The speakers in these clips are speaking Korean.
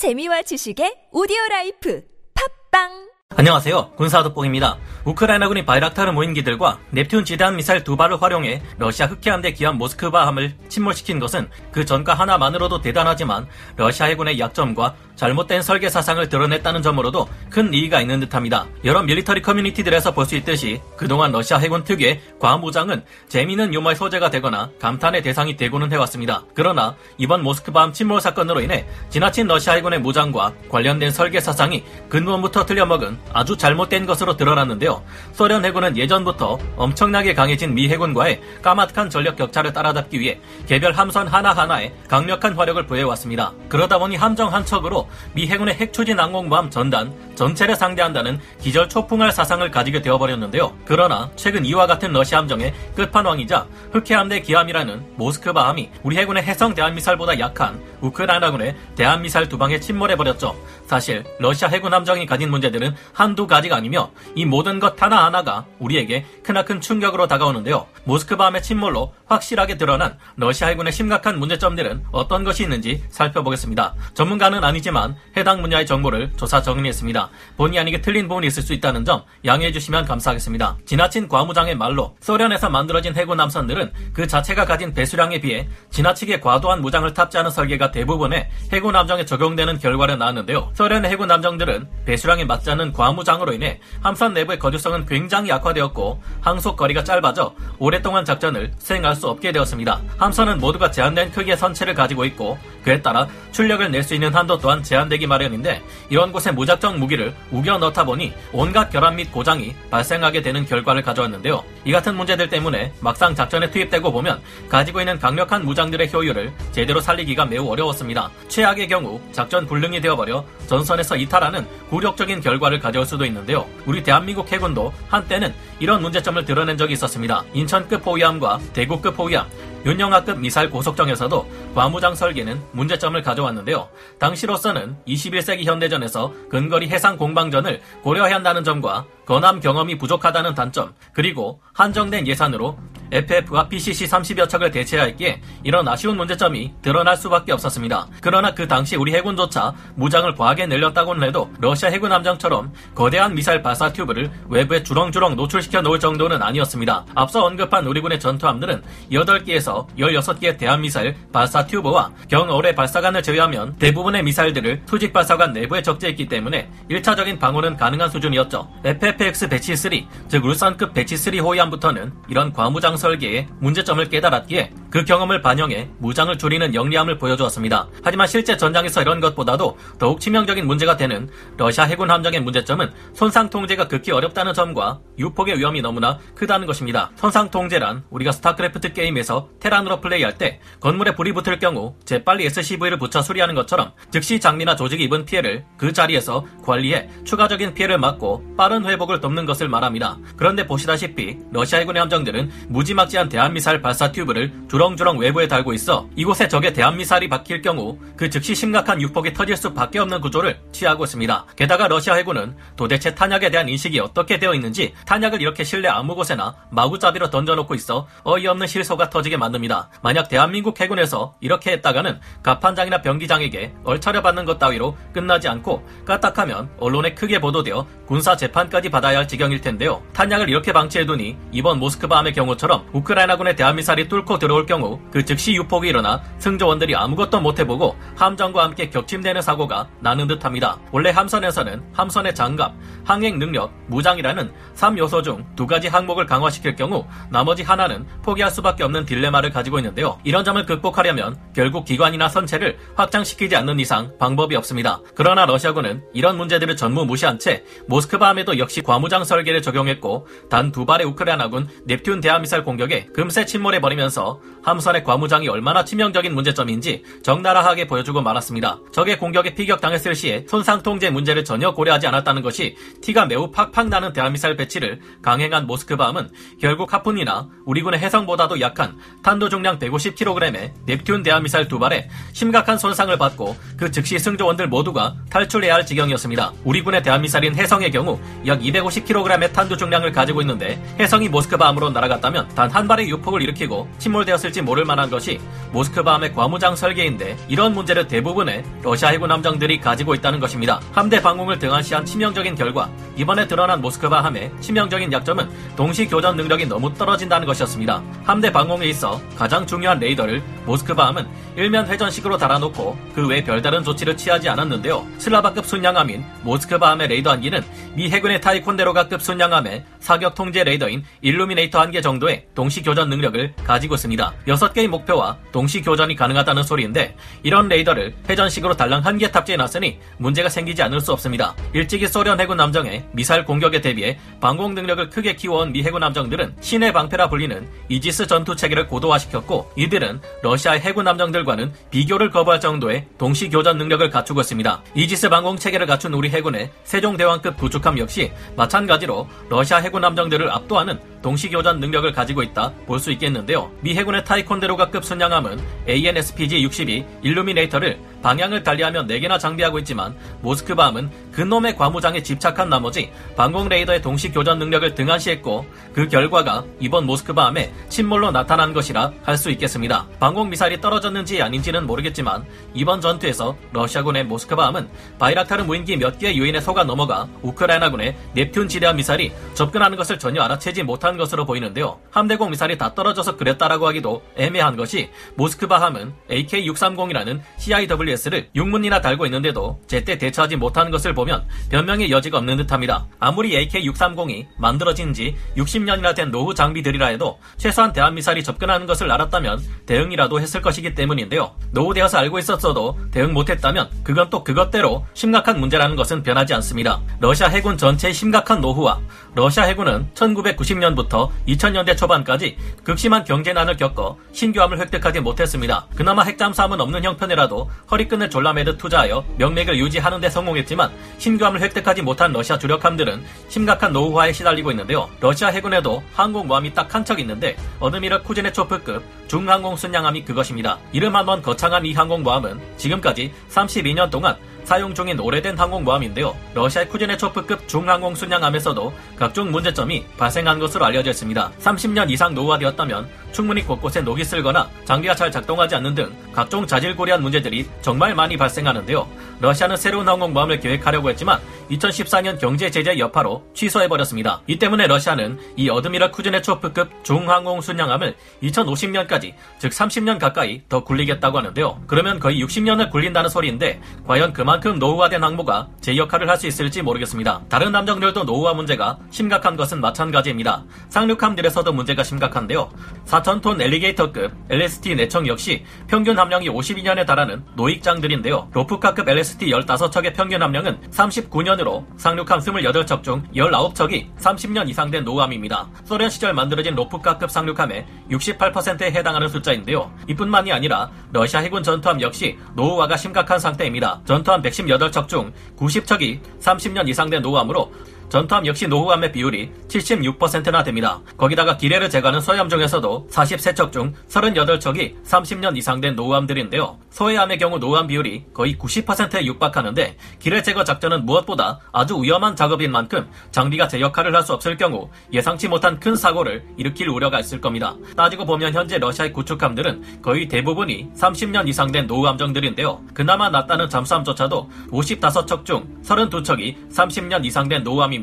재미와 지식의 오디오 life. 팟빵 안녕하세요. 군사도뽕입니다. 우크라이나군이 바이락타르 무인기들과 넵튠 지대한 미사일 두 발을 활용해 러시아 흑해함대 기함 모스크바함을 침몰시킨 것은 그 전과 하나만으로도 대단하지만 러시아 해군의 약점과 잘못된 설계 사상을 드러냈다는 점으로도 큰 의의가 있는 듯합니다. 여러 military 커뮤니티들에서 볼 수 있듯이 그동안 러시아 해군 특유의 과무장은 재미있는 유머의 소재가 되거나 감탄의 대상이 되고는 해왔습니다. 그러나 이번 모스크바함 침몰 사건으로 인해 지나친 러시아 해군의 무장과 관련된 설계 사상이 근원부터 틀려먹은 아주 잘못된 것으로 드러났는데요. 소련 해군은 예전부터 엄청나게 강해진 미 해군과의 까마득한 전력 격차를 따라잡기 위해 개별 함선 하나하나에 강력한 화력을 부여해왔습니다. 그러다 보니 함정 한 척으로 미 해군의 핵추진 항공모함 전단 전체를 상대한다는 기절 초풍할 사상을 가지게 되어버렸는데요. 그러나 최근 이와 같은 러시아 함정의 끝판왕이자 흑해함대 기함이라는 모스크바함이 우리 해군의 해성 대한미사일보다 약한 우크라이나군의 대한미사일 두 방에 침몰해버렸죠. 사실 러시아 해군 함정이 가진 문제들은 한두 가지가 아니며 이 모든 것 하나하나가 우리에게 크나큰 충격으로 다가오는데요. 모스크바함의 침몰로 확실하게 드러난 러시아 해군의 심각한 문제점들은 어떤 것이 있는지 살펴보겠습니다. 전문가는 아니지만 해당 분야의 정보를 조사 정리했습니다. 본의 아니게 틀린 부분이 있을 수 있다는 점 양해해 주시면 감사하겠습니다. 지나친 과무장의 말로 소련에서 만들어진 해군 함선들은 그 자체가 가진 배수량에 비해 지나치게 과도한 무장을 탑재하는 설계가 대부분의 해군 함정에 적용되는 결과를 낳았는데요. 소련의 해군 함정들은 배수량에 맞지 않는 과무장으로 인해 함선 내부의 거주성은 굉장히 약화되었고 항속 거리가 짧아져 오랫동안 작전을 수행할 수 없게 되었습니다. 함선은 모두가 제한된 크기의 선체를 가지고 있고 그에 따라 출력을 낼 수 있는 한도 또한 제한되기 마련인데 이런 곳에 무작정 무기를 우겨 넣다 보니 온갖 결함 및 고장이 발생하게 되는 결과를 가져왔는데요. 이 같은 문제들 때문에 막상 작전에 투입되고 보면 가지고 있는 강력한 무장들의 효율을 제대로 살리기가 매우 어려웠습니다. 최악의 경우 작전 불능이 되어버려 전선에서 이탈하는 굴욕적인 결과를 가져 올 수도 있는데요. 우리 대한민국 해군도 한때는 이런 문제점을 드러낸 적이 있었습니다. 인천급 호위함과 대구급 호위함, 윤영하급 미사일 고속정에서도 과무장 설계는 문제점을 가져왔는데요. 당시로서는 21세기 현대전에서 근거리 해상 공방전을 고려해야 한다는 점과 건함 경험이 부족하다는 단점, 그리고 한정된 예산으로 FF와 PCC 30여 척을 대체해야 했기에 이런 아쉬운 문제점이 드러날 수밖에 없었습니다. 그러나 그 당시 우리 해군조차 무장을 과하게 늘렸다고는 해도 러시아 해군 함정처럼 거대한 미사일 발사 튜브를 외부에 주렁주렁 노출시켜 놓을 정도는 아니었습니다. 앞서 언급한 우리 군의 전투함들은 8개에서 16개의 대함미사일 발사 튜브와 경어뢰 발사관을 제외하면 대부분의 미사일들을 수직 발사관 내부에 적재했기 때문에 1차적인 방어는 가능한 수준이었죠. FFX Batch 3, 즉 울산급 Batch 3 호위함부터는 이런 과무장 설계의 문제점을 깨달았기에 그 경험을 반영해 무장을 줄이는 영리함을 보여주었습니다. 하지만 실제 전장에서 이런 것보다도 더욱 치명적인 문제가 되는 러시아 해군 함정의 문제점은 손상 통제가 극히 어렵다는 점과 유폭의 위험이 너무나 크다는 것입니다. 손상 통제란 우리가 스타크래프트 게임에서 테란으로 플레이할 때 건물에 불이 붙을 경우 재빨리 SCV를 붙여 수리하는 것처럼 즉시 장비나 조직이 입은 피해를 그 자리에서 관리해 추가적인 피해를 막고 빠른 회복을 돕는 것을 말합니다. 그런데 보시다시피 러시아 해군의 함정들은 무지 막지한 대한미사일 발사 튜브를 주렁주렁 외부에 달고 있어 이곳에 적의 대한미사일이 박힐 경우 그 즉시 심각한 유폭이 터질 수밖에 없는 구조를 취하고 있습니다. 게다가 러시아 해군은 도대체 탄약에 대한 인식이 어떻게 되어 있는지 탄약을 이렇게 실내 아무 곳에나 마구잡이로 던져놓고 있어 어이없는 실소가 터지게 만듭니다. 만약 대한민국 해군에서 이렇게 했다가는 갑판장이나 병기장에게 얼차려 받는 것 따위로 끝나지 않고 까딱하면 언론에 크게 보도되어 군사 재판까지 받아야 할 지경일 텐데요. 탄약을 이렇게 방치해두니 이번 모스크바함의 경우처럼 우크라이나군의 대한미사일이 뚫고 들어올 경우 그 즉시 유폭이 일어나 승조원들이 아무것도 못해보고 함정과 함께 격침되는 사고가 나는 듯합니다. 원래 함선에서는 함선의 장갑, 항행 능력, 무장이라는 3요소 중 두 가지 항목을 강화시킬 경우 나머지 하나는 포기할 수밖에 없는 딜레마를 가지고 있는데요. 이런 점을 극복하려면 결국 기관이나 선체를 확장시키지 않는 이상 방법이 없습니다. 그러나 러시아군은 이런 문제들을 전무 무시한 채 모스크바함에도 역시 과무장 설계를 적용했고 단 두 발의 우크라이나군 넵튠 대한미사일 공격에 금세 침몰해버리면서 함선의 과무장이 얼마나 치명적인 문제점인지 적나라하게 보여주고 말았습니다. 적의 공격에 피격당했을 시에 손상 통제 문제를 전혀 고려하지 않았다는 것이 티가 매우 팍팍 나는 대한미사일 배치를 강행한 모스크바함은 결국 하푼이나 우리군의 해성보다도 약한 탄도 중량 150kg의 넵튠 대한미사일 두 발에 심각한 손상을 받고 그 즉시 승조원들 모두가 탈출해야 할 지경이었습니다. 우리군의 대한미사일인 해성의 경우 약 250kg의 탄도 중량을 가지고 있는데 해성이 모스크바함으로 날아갔다면 단 한 발의 유폭을 일으키고 침몰되었을지 모를 만한 것이 모스크바함의 과무장 설계인데 이런 문제를 대부분의 러시아 해군 함정들이 가지고 있다는 것입니다. 함대 방공을 등한시한 치명적인 결과 이번에 드러난 모스크바함의 치명적인 약점은 동시 교전 능력이 너무 떨어진다는 것이었습니다. 함대 방공에 있어 가장 중요한 레이더를 모스크바함은 일면 회전식으로 달아놓고 그 외 별다른 조치를 취하지 않았는데요. 슬라바급 순양함인 모스크바함의 레이더 한 기는 미 해군의 타이콘데로가급 순양함의 사격 통제 레이더인 illuminator 한 개 정도의 동시 교전 능력을 가지고 있습니다. 6개의 목표와 동시 교전이 가능하다는 소리인데 이런 레이더를 회전식으로 달랑 한 개 탑재해 놨으니 문제가 생기지 않을 수 없습니다. 일찍이 소련 해군 함정의 미사일 공격에 대비해 방공 능력을 크게 키워온 미 해군 함정들은 신의 방패라 불리는 이지스 전투 체계를 고도화시켰고 이들은 러시아의 해군 함정들과는 비교를 거부할 정도의 동시 교전 능력을 갖추고 있습니다. 이지스 방공 체계를 갖춘 우리 해군의 세종대왕급 구축함 역시 마찬가지로 러시아 해군 함정들을 압도하는 동시교전 능력을 가지고 있다 볼 수 있겠는데요. 미 해군의 타이콘데로가급 순양함은 ANSPG-62 일루미네이터를 방향을 달리하며 4개나 장비하고 있지만 모스크바함은 그놈의 과무장에 집착한 나머지 방공 레이더의 동시 교전 능력을 등한시했고 그 결과가 이번 모스크바함의 침몰로 나타난 것이라 할 수 있겠습니다. 방공 미사일이 떨어졌는지 아닌지는 모르겠지만 이번 전투에서 러시아군의 모스크바함은 바이락타르 무인기 몇 개의 유인에 속아 넘어가 우크라이나군의 넵튠 지대함 미사일이 접근 하는 것을 전혀 알아채지 못한 것으로 보이는데요. 함대공 미사일이 다 떨어져서 그랬다라고 하기도 애매한 것이 모스크바 함은 AK-630이라는 CIWS를 육문이나 달고 있는데도 제때 대처하지 못한 것을 보면 변명의 여지가 없는 듯합니다. 아무리 AK-630이 만들어진 지 60년이나 된 노후 장비들이라 해도 최소한 대한 미사일이 접근하는 것을 알았다면 대응이라도 했을 것이기 때문인데요. 노후되어서 알고 있었어도 대응 못했다면 그건 또 그것대로 심각한 문제라는 것은 변하지 않습니다. 러시아 해군 전체의 심각한 노후와 러시아 해군은 1990년부터 2000년대 초반까지 극심한 경제난을 겪어 신규함을 획득하지 못했습니다. 그나마 핵잠수함은 없는 형편이라도 허리끈을 졸라매듯 투자하여 명맥을 유지하는 데 성공했지만 신규함을 획득하지 못한 러시아 주력함들은 심각한 노후화에 시달리고 있는데요. 러시아 해군에도 항공모함이 딱 한 척 있는데 어드미럴 쿠즈네초프급 중항공 순양함이 그것입니다. 이름 한번 거창한 이 항공모함은 지금까지 32년 동안 사용 중인 오래된 항공모함인데요. 러시아 쿠즈네초프급 중항공 순양함에서도 각종 문제점이 발생한 것으로 알려져 있습니다. 30년 이상 노후화되었다면 충분히 곳곳에 녹이 슬거나 장비가 잘 작동하지 않는 등 각종 자질구레한 문제들이 정말 많이 발생하는데요. 러시아는 새로운 항공모함을 계획하려고 했지만 2014년 경제 제재 여파로 취소해버렸습니다. 이 때문에 러시아는 이 어드미럴 쿠즈네초프급 중항공 순양함을 2050년까지 즉 30년 가까이 더 굴리겠다고 하는데요. 그러면 거의 60년을 굴린다는 소리인데 과연 그만큼 노후화된 항모가 제 역할을 할 수 있을지 모르겠습니다. 다른 함정들도 노후화 문제가 심각한 것은 마찬가지입니다. 상륙함들에서도 문제가 심각한데요. 4,000톤 앨리게이터급 LST 네 척 역시 평균 함령이 52년에 달하는 노익장들인데요. 로프카급 LST 15척의 평균 함령은 39년으로 상륙함 28척 중 19척이 30년 이상 된 노후함입니다. 소련 시절 만들어진 로프카급 상륙함의 68%에 해당하는 숫자인데요. 이뿐만이 아니라 러시아 해군 전투함 역시 노후화가 심각한 상태입니다. 전투함 118척 중 90척이 30년 이상 된 노후함으로 전투함 역시 노후함의 비율이 76%나 됩니다. 거기다가 기뢰를 제거하는 소해함 중에서도 43척 중 38척이 30년 이상 된 노후함들인데요. 소해함의 경우 노후함 비율이 거의 90%에 육박하는데 기뢰 제거 작전은 무엇보다 아주 위험한 작업인 만큼 장비가 제 역할을 할 수 없을 경우 예상치 못한 큰 사고를 일으킬 우려가 있을 겁니다. 따지고 보면 현재 러시아의 구축함들은 거의 대부분이 30년 이상 된 노후함정들인데요. 그나마 낫다는 잠수함조차도 55척 중 32척이 30년 이상 된 노후함입니다.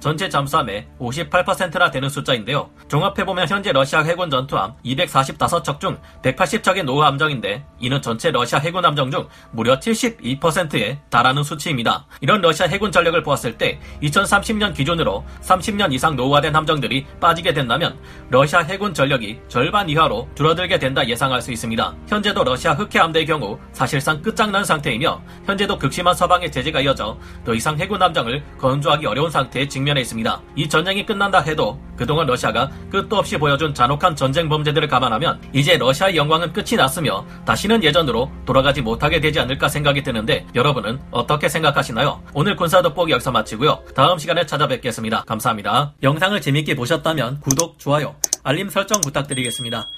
전체 잠수함의 58%나 되는 숫자인데요. 종합해보면 현재 러시아 해군 전투함 245척 중 180척의 노후 함정인데 이는 전체 러시아 해군 함정 중 무려 72%에 달하는 수치입니다. 이런 러시아 해군 전력을 보았을 때 2030년 기준으로 30년 이상 노후화된 함정들이 빠지게 된다면 러시아 해군 전력이 절반 이하로 줄어들게 된다 예상할 수 있습니다. 현재도 러시아 흑해 함대의 경우 사실상 끝장난 상태이며 현재도 극심한 서방의 제재가 이어져 더 이상 해군 함정을 건조하기 어려운 상태에 직면해 있습니다. 이 전쟁이 끝난다 해도 그동안 러시아가 끝도 없이 보여준 잔혹한 전쟁 범죄들을 감안하면 이제 러시아의 영광은 끝이 났으며 다시는 예전으로 돌아가지 못하게 되지 않을까 생각이 드는데 여러분은 어떻게 생각하시나요? 오늘 군사 돋보기 여기서 마치고요. 다음 시간에 찾아뵙겠습니다. 감사합니다. 영상을 재밌게 보셨다면 구독, 좋아요, 알림 설정 부탁드리겠습니다.